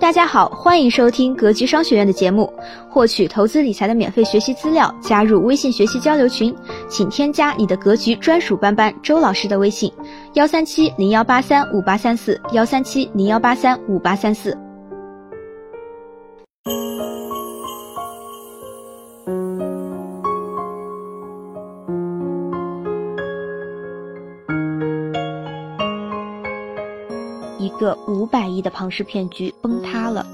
大家好，欢迎收听格局商学院的节目。获取投资理财的免费学习资料，加入微信学习交流群，请添加你的格局专属班班周老师的微信：幺三七零幺八三五八三四，幺三七零幺八三五八三四。个五百亿的庞氏骗局崩塌了。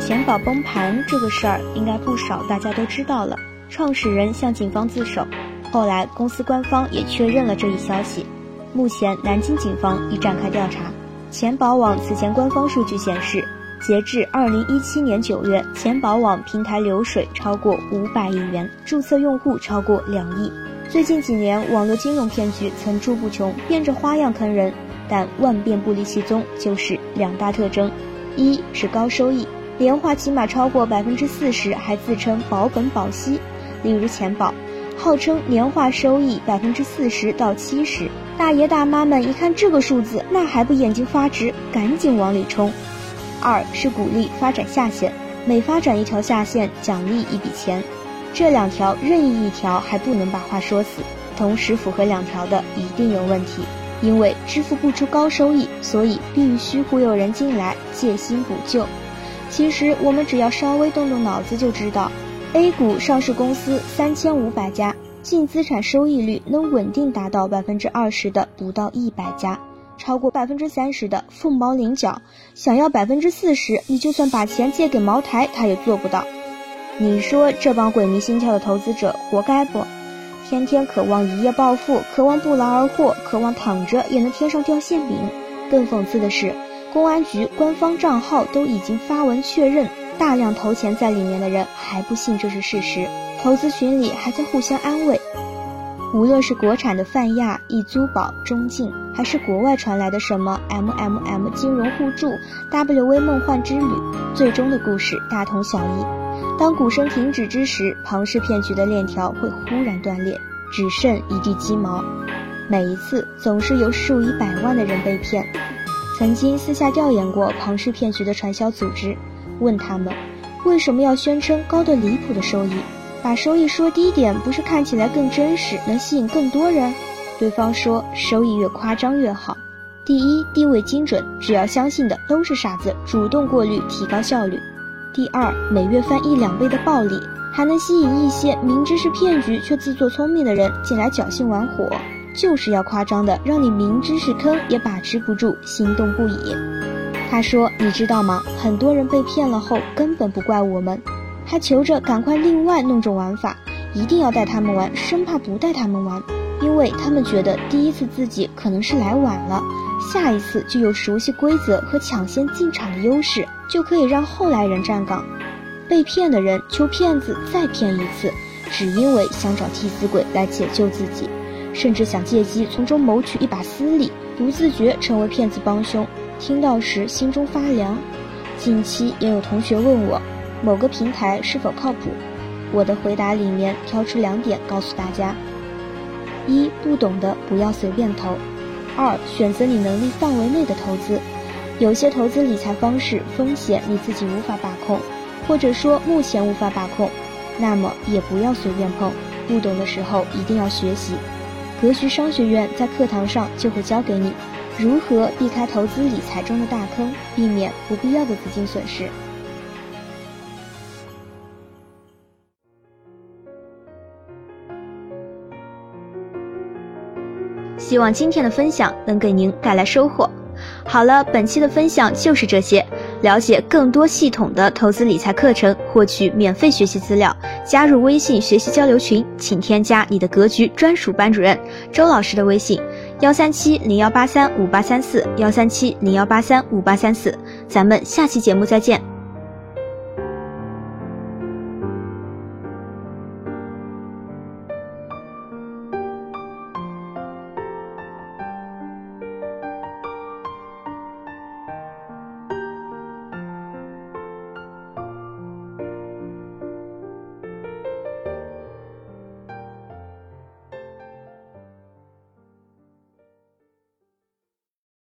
钱宝崩盘这个事儿，应该不少大家都知道了。创始人向警方自首，后来公司官方也确认了这一消息。目前南京警方已展开调查。钱宝网此前官方数据显示，截至二零一七年九月，钱宝网平台流水超过五百亿元，注册用户超过两亿。最近几年，网络金融骗局层出不穷，变着花样坑人。但万变不离其宗，就是两大特征：一是高收益，年化起码超过百分之四十，还自称保本保息。例如钱宝，号称年化收益百分之四十到七十，大爷大妈们一看这个数字，那还不眼睛发直，赶紧往里冲。二是鼓励发展下线，每发展一条下线，奖励一笔钱。这两条任意一条还不能把话说死，同时符合两条的一定有问题。因为支付不出高收益，所以必须忽悠人进来借新补旧。其实我们只要稍微动动脑子就知道，A 股上市公司三千五百家，净资产收益率能稳定达到百分之二十的不到一百家，超过百分之三十的凤毛麟角。想要百分之四十，你就算把钱借给茅台，他也做不到。你说这帮鬼迷心窍的投资者活该不？天天渴望一夜暴富，渴望不劳而获，渴望躺着也能天上掉馅饼。更讽刺的是，公安局官方账号都已经发文确认，大量投钱在里面的人还不信这是事实，投资群里还在互相安慰。无论是国产的泛亚、易租宝、中信，还是国外传来的什么 MMM 金融互助、WV 梦幻之旅，最终的故事大同小异。当鼓声停止之时，庞氏骗局的链条会忽然断裂，只剩一地鸡毛。每一次，总是有数以百万的人被骗。曾经私下调研过庞氏骗局的传销组织，问他们为什么要宣称高的离谱的收益？把收益说低点，不是看起来更真实，能吸引更多人？对方说，收益越夸张越好。第一，地位精准，只要相信的都是傻子，主动过滤，提高效率。第二，每月翻一两倍的暴利，还能吸引一些明知是骗局却自作聪明的人进来侥幸玩火，就是要夸张的，让你明知是坑也把持不住，心动不已。他说：“你知道吗？很多人被骗了后根本不怪我们，还求着赶快另外弄种玩法，一定要带他们玩，生怕不带他们玩，因为他们觉得第一次自己可能是来晚了。”下一次就有熟悉规则和抢先进场的优势，就可以让后来人站岗。被骗的人求骗子再骗一次，只因为想找替死鬼来解救自己，甚至想借机从中谋取一把私利，不自觉成为骗子帮凶。听到时心中发凉。近期也有同学问我某个平台是否靠谱，我的回答里面挑出两点告诉大家：一不懂的不要随便投。二、选择你能力范围内的投资，有些投资理财方式风险你自己无法把控，或者说目前无法把控，那么也不要随便碰。不懂的时候一定要学习，格局商学院在课堂上就会教给你如何避开投资理财中的大坑，避免不必要的资金损失。希望今天的分享能给您带来收获。好了，本期的分享就是这些。了解更多系统的投资理财课程，获取免费学习资料，加入微信学习交流群，请添加你的格局专属班主任周老师的微信：幺三七零幺八三五八三四幺三七零幺八三五八三四。咱们下期节目再见。